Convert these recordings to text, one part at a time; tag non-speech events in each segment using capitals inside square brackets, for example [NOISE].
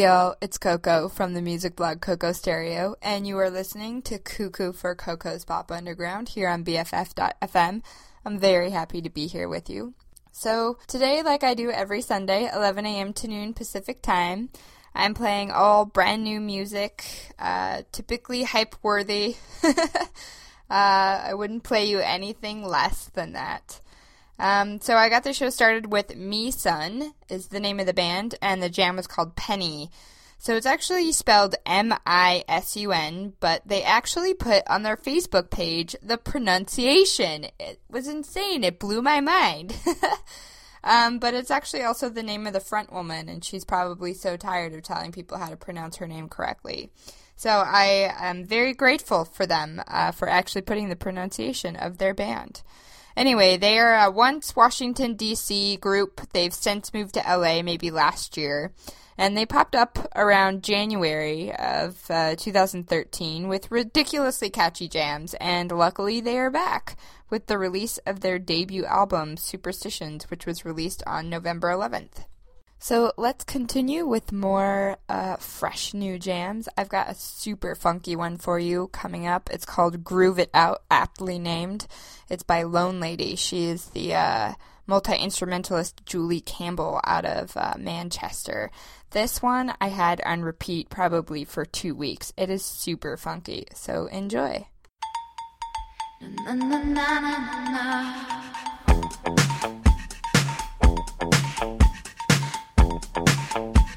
Y'all, it's Coco from the music blog Coco Stereo, and you are listening to Cuckoo for Coco's Pop Underground here on BFF.fm. I'm very happy to be here with you. So, today, like I do every Sunday, 11 a.m. to noon Pacific time, I'm playing all brand new music, uh, typically hype worthy. [LAUGHS] uh, I wouldn't play you anything less than that. Um, so I got the show started with Me is the name of the band, and the jam was called Penny. So it's actually spelled M I S U N, but they actually put on their Facebook page the pronunciation. It was insane. It blew my mind. [LAUGHS] um, but it's actually also the name of the front woman, and she's probably so tired of telling people how to pronounce her name correctly. So I am very grateful for them uh, for actually putting the pronunciation of their band. Anyway, they are a once Washington, D.C. group. They've since moved to L.A. maybe last year. And they popped up around January of uh, 2013 with ridiculously catchy jams, and luckily they are back with the release of their debut album, Superstitions, which was released on November 11th. So let's continue with more uh, fresh new jams. I've got a super funky one for you coming up. It's called Groove It Out, aptly named. It's by LoneLady. She is the uh, multi instrumentalist Julie Campbell out of uh, Manchester. This one I had on repeat probably for two weeks. It is super funky, so enjoy. Na, na, na, Bye.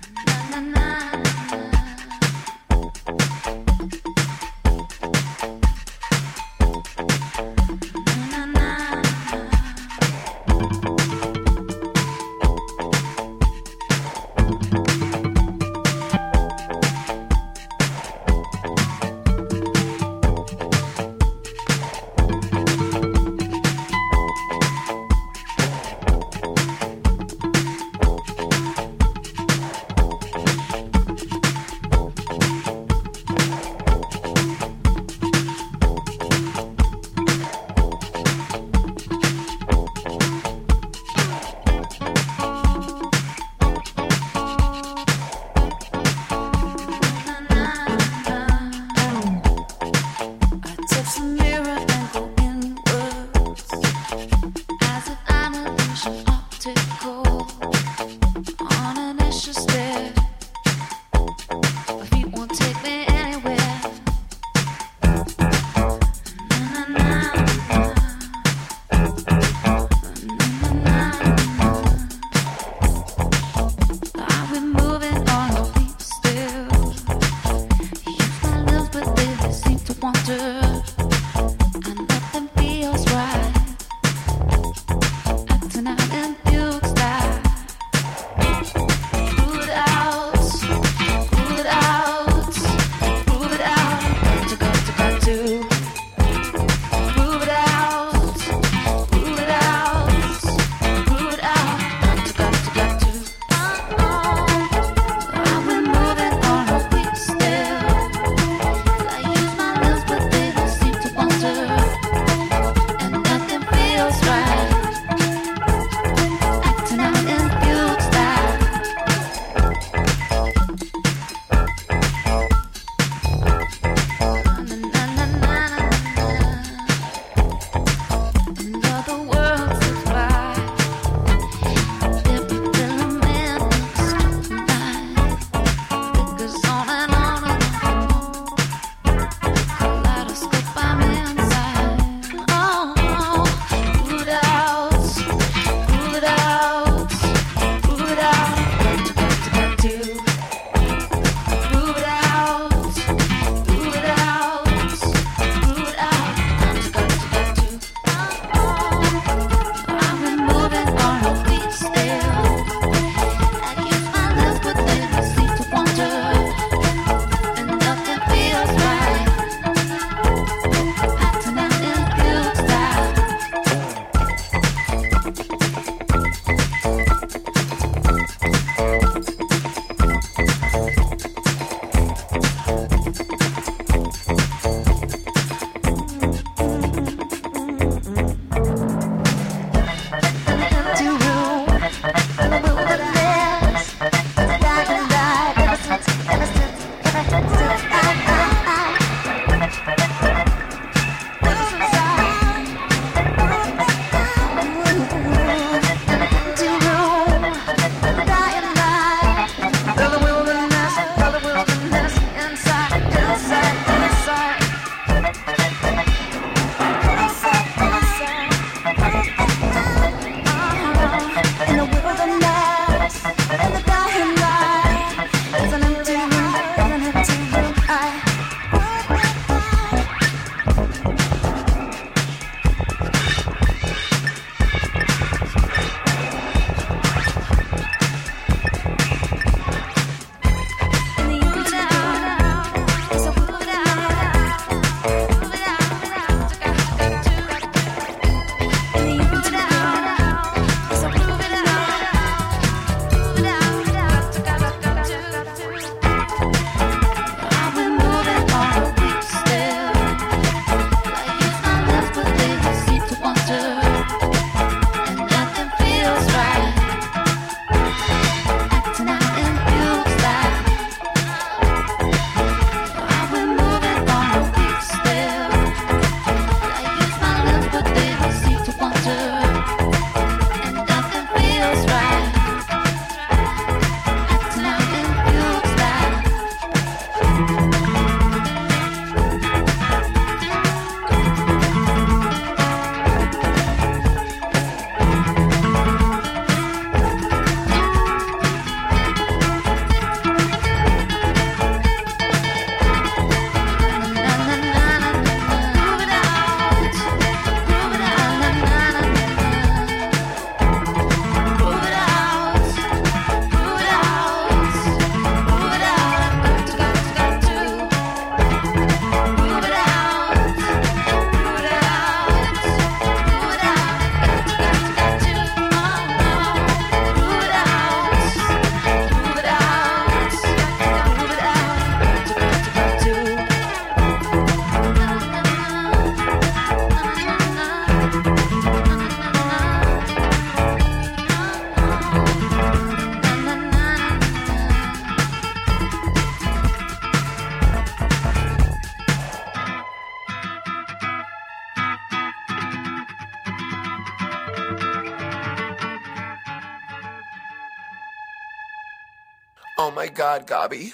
God, Gabi.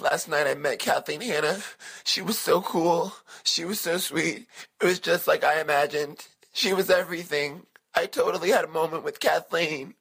Last night I met Kathleen Hanna. She was so cool. She was so sweet. It was just like I imagined. She was everything. I totally had a moment with Kathleen.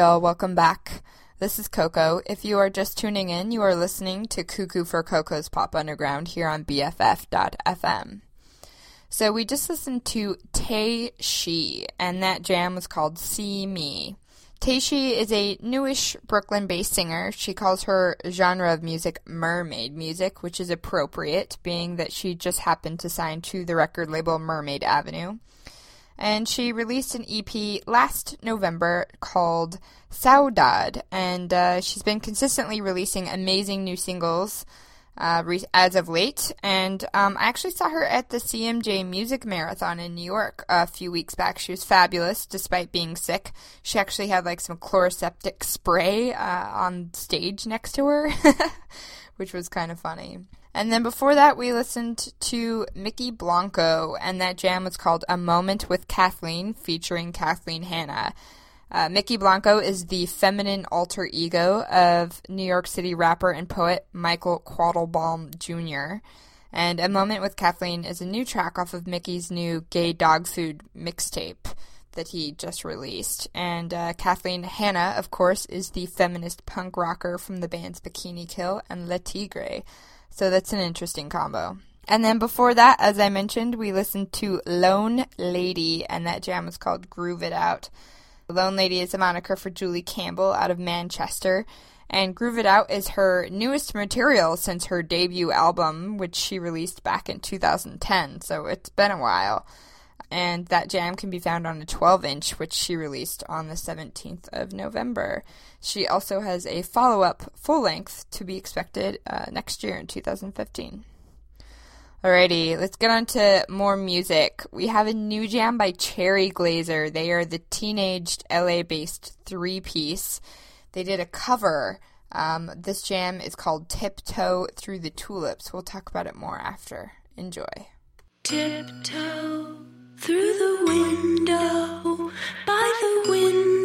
Y'all, welcome back. This is Coco. If you are just tuning in, you are listening to Cuckoo for Coco's Pop Underground here on BFF.fm. So we just listened to Tei Shi, and that jam was called See Me. Tei Shi is a newish Brooklyn based singer. She calls her genre of music mermaid music, which is appropriate, being that she just happened to sign to the record label Mermaid Avenue and she released an EP last November called Saudade, and uh, she's been consistently releasing amazing new singles uh, as of late. And um, I actually saw her at the CMJ Music Marathon in New York a few weeks back. She was fabulous despite being sick. She actually had like some Chloraseptic spray uh, on stage next to her, [LAUGHS] which was kind of funny. And then before that, we listened to Mykki Blanco, and that jam was called A Moment with Kathleen, featuring Kathleen Hanna. Uh, Mykki Blanco is the feminine alter ego of New York City rapper and poet Michael Quattlebaum Jr. And A Moment with Kathleen is a new track off of Mykki's new Gay Dog Food mixtape that he just released. And uh, Kathleen Hanna, of course, is the feminist punk rocker from the bands Bikini Kill and Le Tigre. So that's an interesting combo. And then before that, as I mentioned, we listened to Lone Lady, and that jam was called Groove It Out. LoneLady is a moniker for Julie Campbell out of Manchester, and Groove It Out is her newest material since her debut album, which she released back in 2010, so it's been a while. And that jam can be found on a 12 inch, which she released on the 17th of November. She also has a follow up full length to be expected uh, next year in 2015. Alrighty, let's get on to more music. We have a new jam by Cherry Glazerr. They are the teenaged LA based three piece. They did a cover. Um, this jam is called Tiptoe Through the Tulips. We'll talk about it more after. Enjoy. Tiptoe through the window, by the window.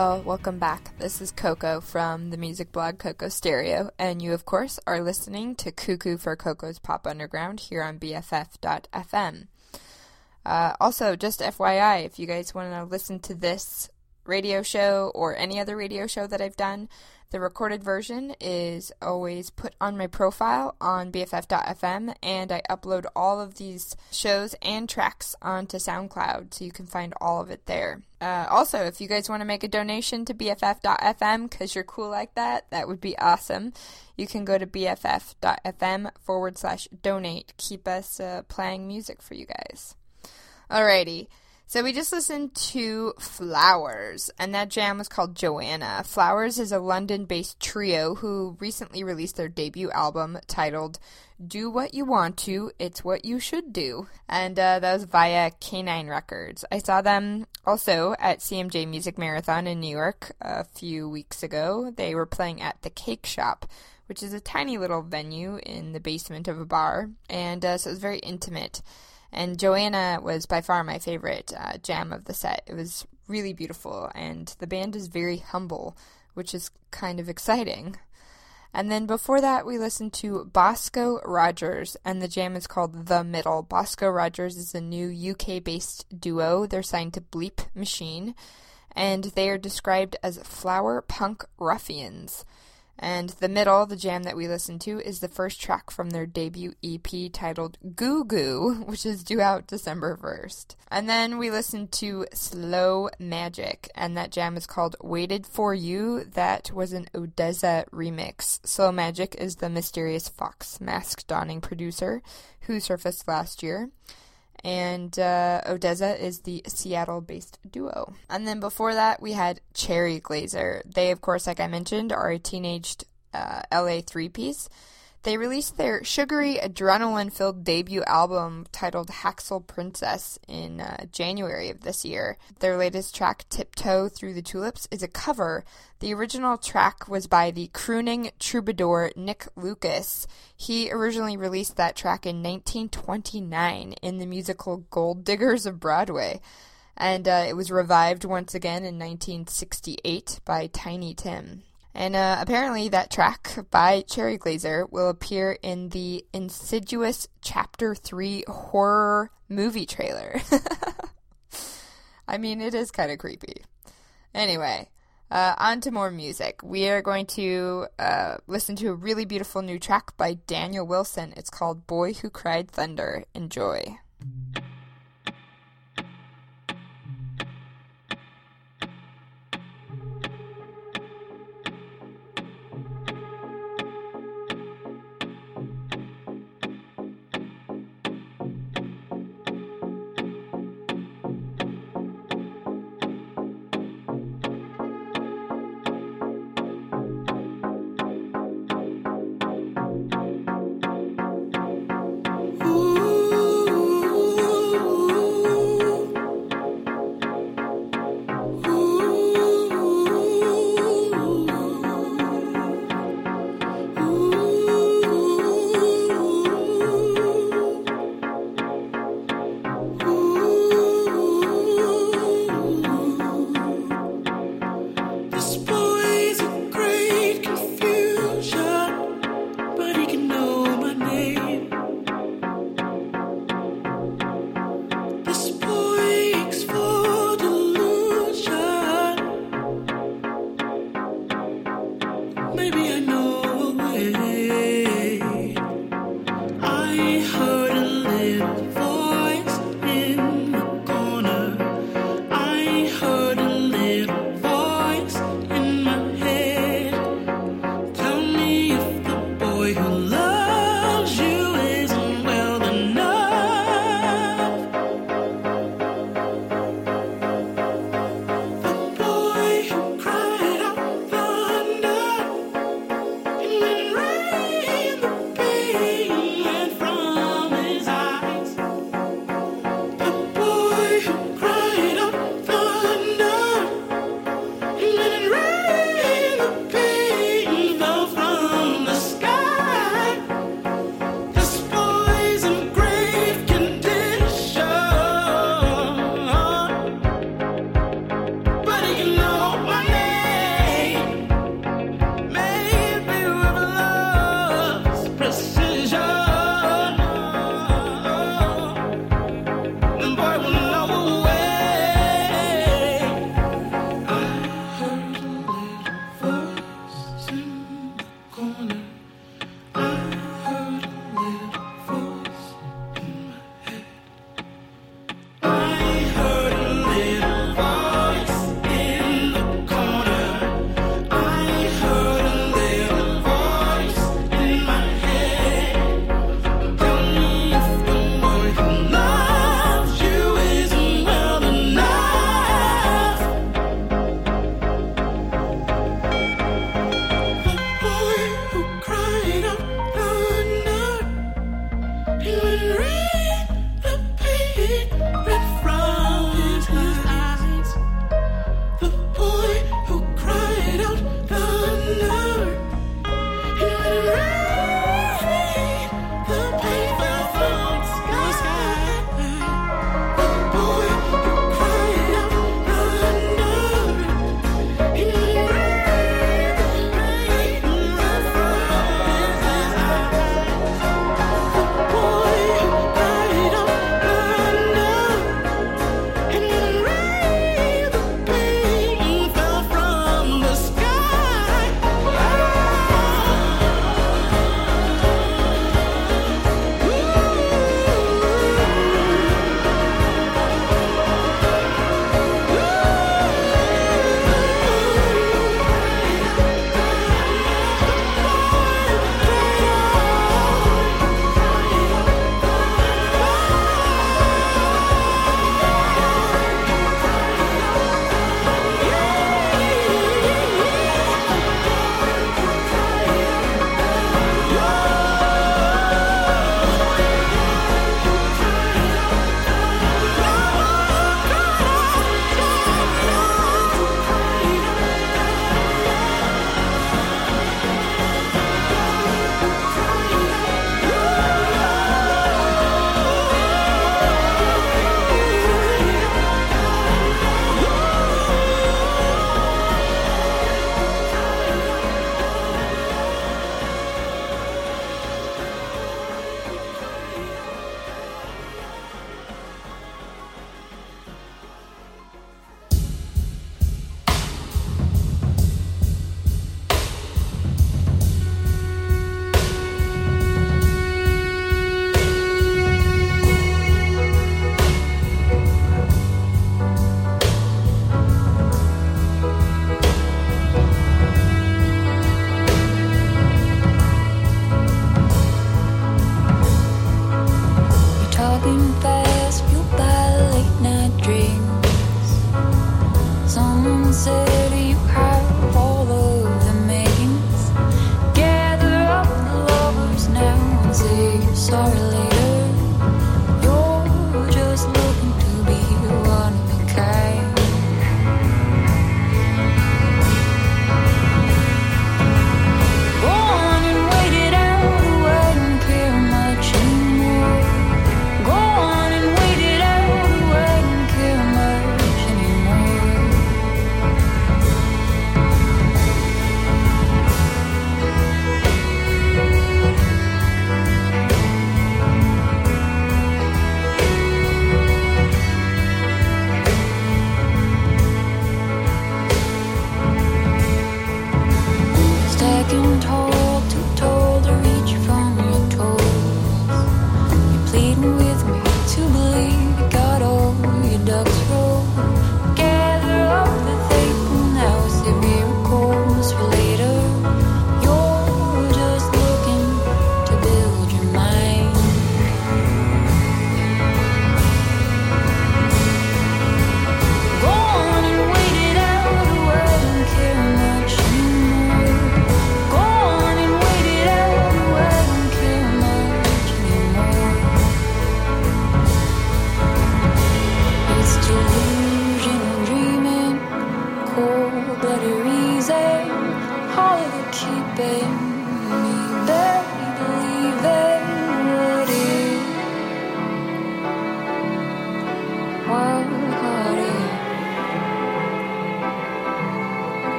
Y'all, welcome back. This is Coco from the music blog Coco Stereo, and you, of course, are listening to Cuckoo for Coco's Pop Underground here on BFF.fm. Uh, also, just FYI, if you guys want to listen to this radio show or any other radio show that I've done, the recorded version is always put on my profile on BFF.fm, and I upload all of these shows and tracks onto SoundCloud, so you can find all of it there. Uh, also, if you guys want to make a donation to BFF.fm because you're cool like that, that would be awesome. You can go to BFF.fm forward slash donate. Keep us uh, playing music for you guys. Alrighty. So we just listened to Flowers, and that jam was called Joanna. Flowers is a London based trio who recently released their debut album titled Do What You Want to, It's What You Should Do. And uh, that was via Kanine Records. I saw them also at CMJ Music Marathon in New York a few weeks ago. They were playing at the Cake Shop which is a tiny little venue in the basement of a bar, and uh, so it was very intimate. And Joanna was by far my favorite uh, jam of the set. It was really beautiful, and the band is very humble, which is kind of exciting. And then before that, we listened to Bosco Rogers, and the jam is called The Middle. Bosco Rogers is a new UK based duo. They're signed to Bleep Machine, and they are described as flower punk ruffians. And the middle, the jam that we listened to, is the first track from their debut EP titled Goo Goo, [LAUGHS] which is due out December 1st. And then we listened to Slow Magic, and that jam is called Waited for You. That was an ODESZA remix. Slow Magic is the mysterious fox mask donning producer who surfaced last year and uh, ODESZA is the Seattle based duo. And then before that, we had Cherry Glazerr. They, of course, like I mentioned, are a teenaged uh, LA three piece. They released their sugary, adrenaline filled debut album titled Haxel Princess in uh, January of this year. Their latest track, Tiptoe Through the Tulips, is a cover. The original track was by the crooning troubadour Nick Lucas. He originally released that track in 1929 in the musical Gold Diggers of Broadway. And uh, it was revived once again in 1968 by Tiny Tim. And uh, apparently, that track by Cherry Glazerr will appear in the Insidious Chapter 3 horror movie trailer. [LAUGHS] I mean, it is kind of creepy. Anyway, uh, on to more music. We are going to uh, listen to a really beautiful new track by Daniel Wilson. It's called Boy Who Cried Thunder. Enjoy.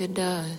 Lying still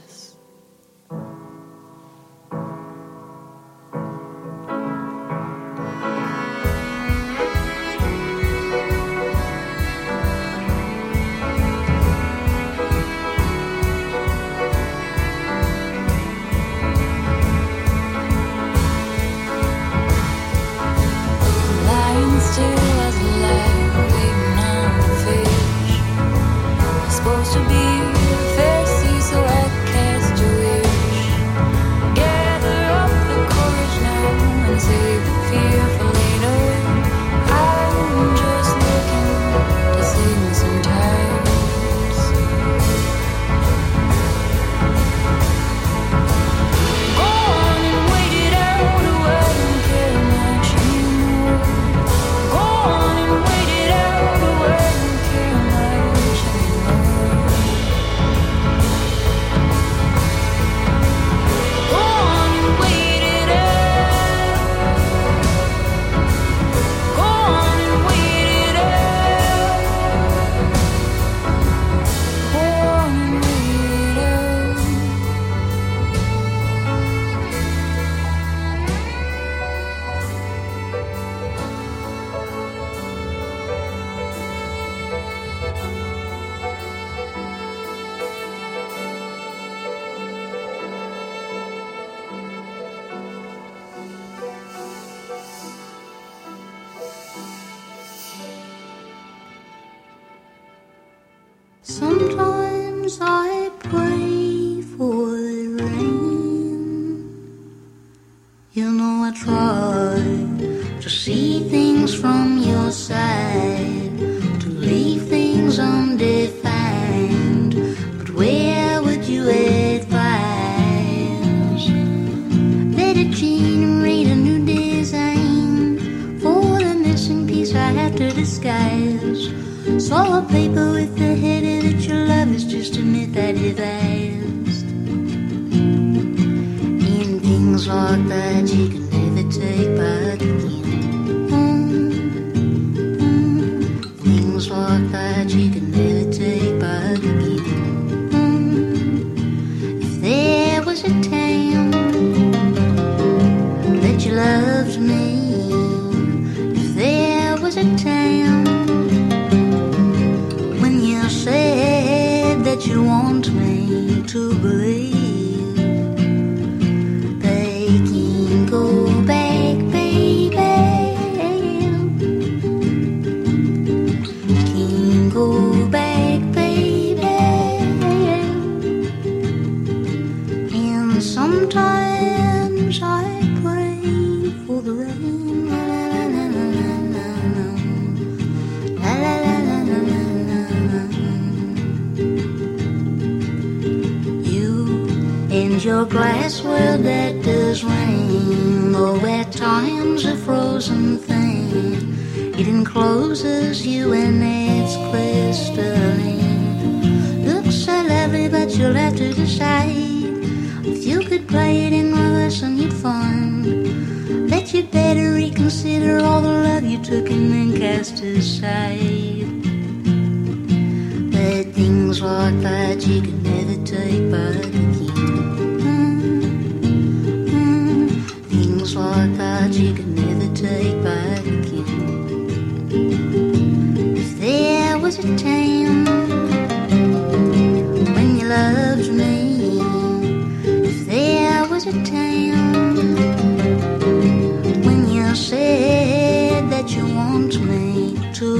your glass world that does rain, though at times a frozen thing. It encloses you in its crystalline. Looks so lovely, but you'll have to decide if you could play it in reverse and you'd find that you'd better reconsider all the love you took and then cast aside. But things like that you can never take back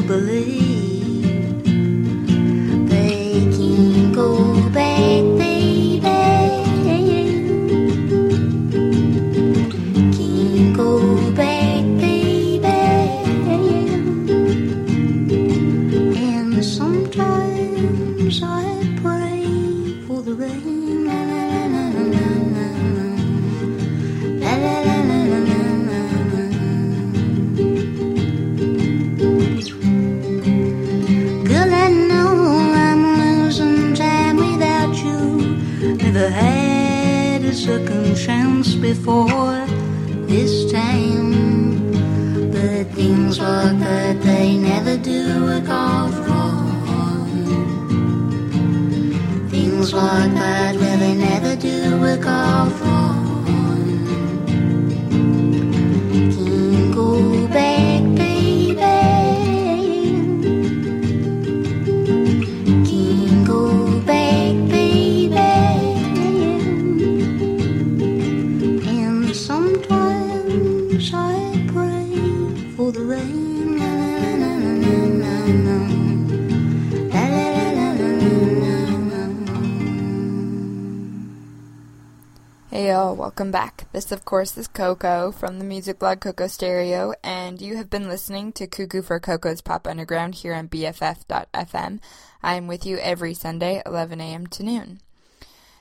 believe before this time. But things like that, they never do work out wrong. Things like that, welcome back. This, of course, is Coco from the music blog Coco Stereo, and you have been listening to Cuckoo for Coco's Pop Underground here on BFF.fm. I'm with you every Sunday, 11 a.m. to noon.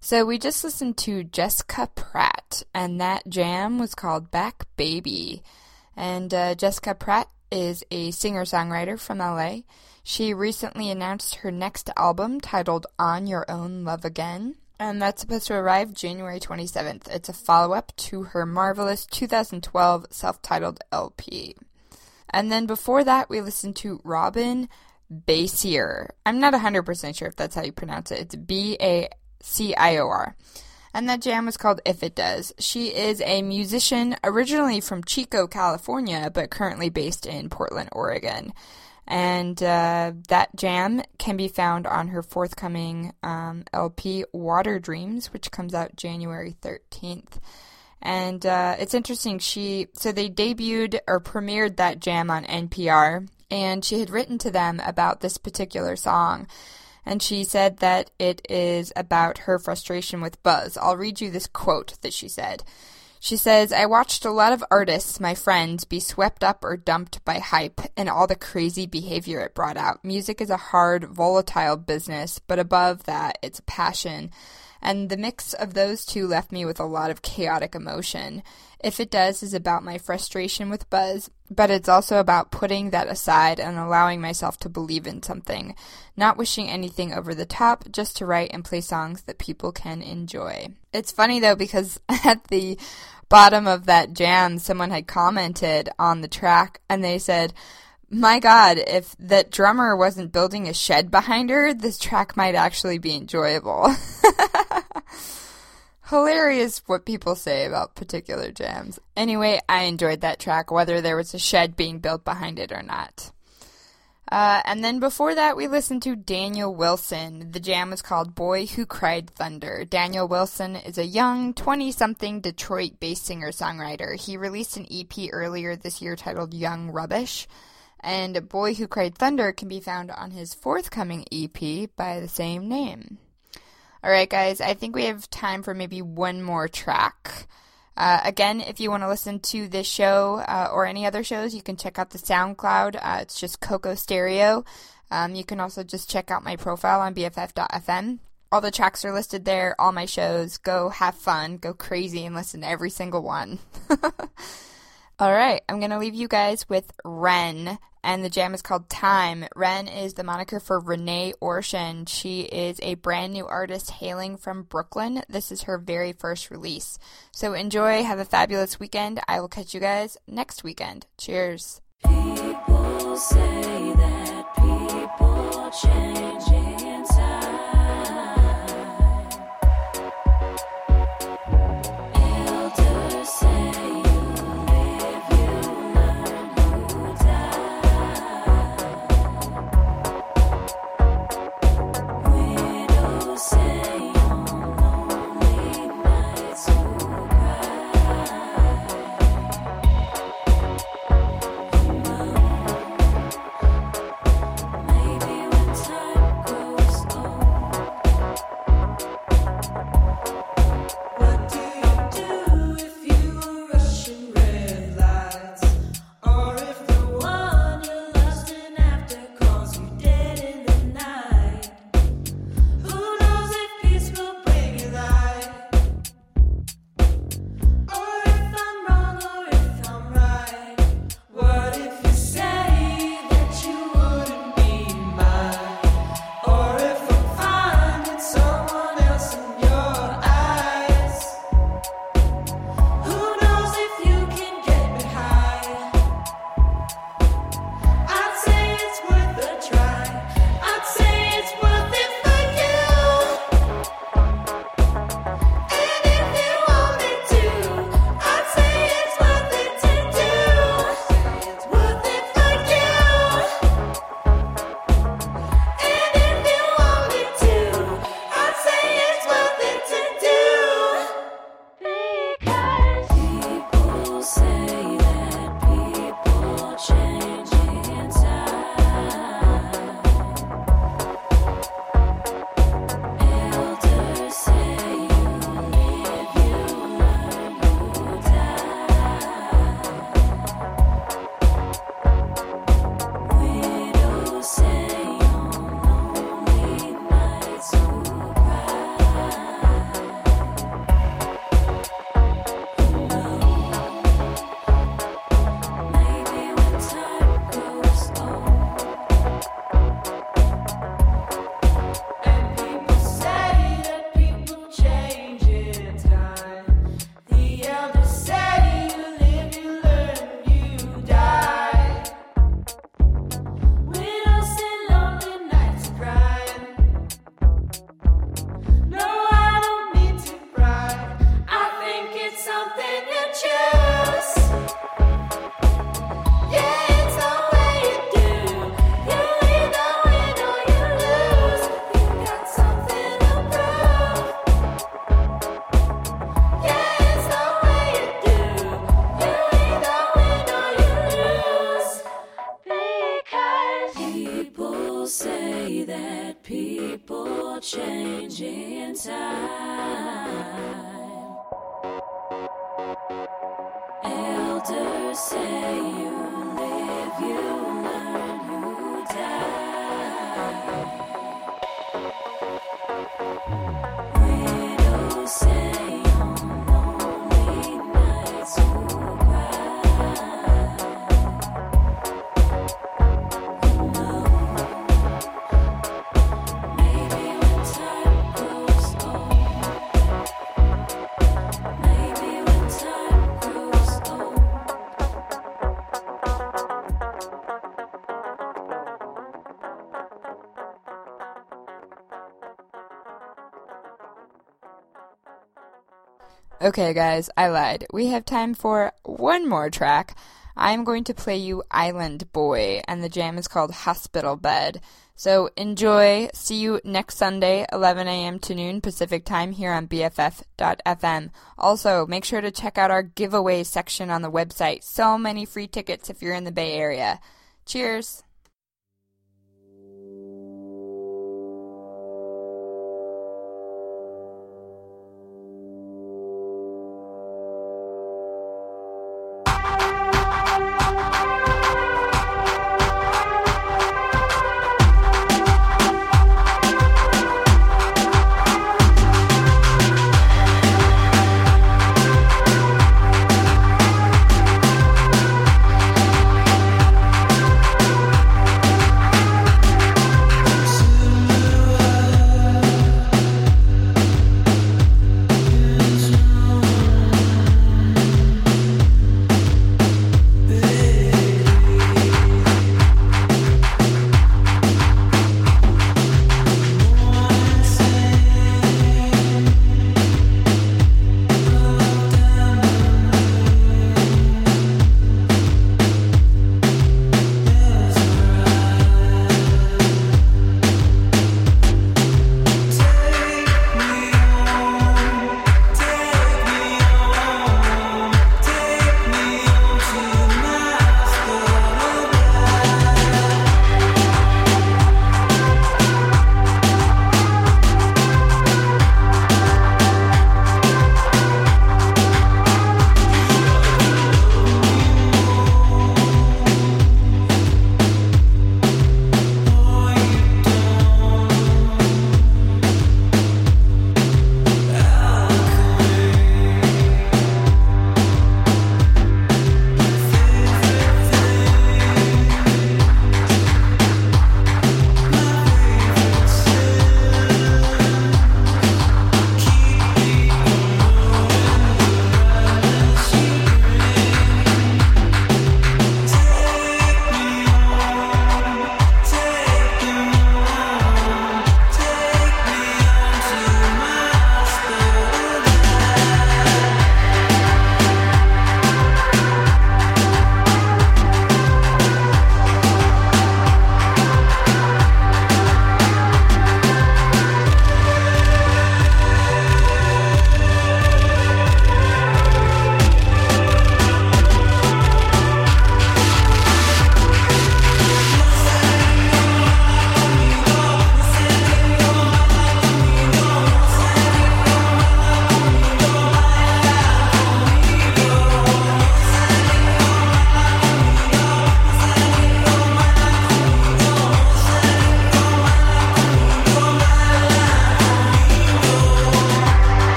So we just listened to Jessica Pratt, and that jam was called Back Baby. And uh, Jessica Pratt is a singer-songwriter from LA. She recently announced her next album titled On Your Own Love Again. And that's supposed to arrive January 27th. It's a follow up to her marvelous 2012 self titled LP. And then before that, we listened to Robin Bacior. I'm not 100% sure if that's how you pronounce it. It's B A C I O R. And that jam was called If It Does. She is a musician originally from Chico, California, but currently based in Portland, Oregon. And uh, that jam can be found on her forthcoming um, LP, Water Dreams, which comes out January 13th. And uh, it's interesting. She so they debuted or premiered that jam on NPR, and she had written to them about this particular song. and she said that it is about her frustration with Buzz. I'll read you this quote that she said. She says, I watched a lot of artists, my friends, be swept up or dumped by hype and all the crazy behavior it brought out. Music is a hard, volatile business, but above that, it's a passion. And the mix of those two left me with a lot of chaotic emotion. If It Does is about my frustration with Buzz, but it's also about putting that aside and allowing myself to believe in something, not wishing anything over the top, just to write and play songs that people can enjoy. It's funny though because [LAUGHS] at the bottom of that jam, someone had commented on the track and they said, my god, if that drummer wasn't building a shed behind her, this track might actually be enjoyable. [LAUGHS] Hilarious what people say about particular jams. Anyway, I enjoyed that track, whether there was a shed being built behind it or not. Uh, and then before that, we listened to Daniel Wilson. The jam was called Boy Who Cried Thunder. Daniel Wilson is a young, 20 something Detroit based singer songwriter. He released an EP earlier this year titled Young Rubbish. And Boy Who Cried Thunder can be found on his forthcoming EP by the same name. Alright, guys, I think we have time for maybe one more track. Uh, again, if you want to listen to this show uh, or any other shows, you can check out the SoundCloud. Uh, it's just Coco Stereo. Um, you can also just check out my profile on BFF.fm. All the tracks are listed there, all my shows. Go have fun, go crazy, and listen to every single one. [LAUGHS] All right, I'm going to leave you guys with Ren, and the jam is called Time. Ren is the moniker for Renee Orshin. She is a brand new artist hailing from Brooklyn. This is her very first release. So enjoy, have a fabulous weekend. I will catch you guys next weekend. Cheers. People say that people Okay, guys, I lied. We have time for one more track. I'm going to play you Island Boy, and the jam is called Hospital Bed. So enjoy. See you next Sunday, 11 a.m. to noon Pacific time here on BFF.fm. Also, make sure to check out our giveaway section on the website. So many free tickets if you're in the Bay Area. Cheers.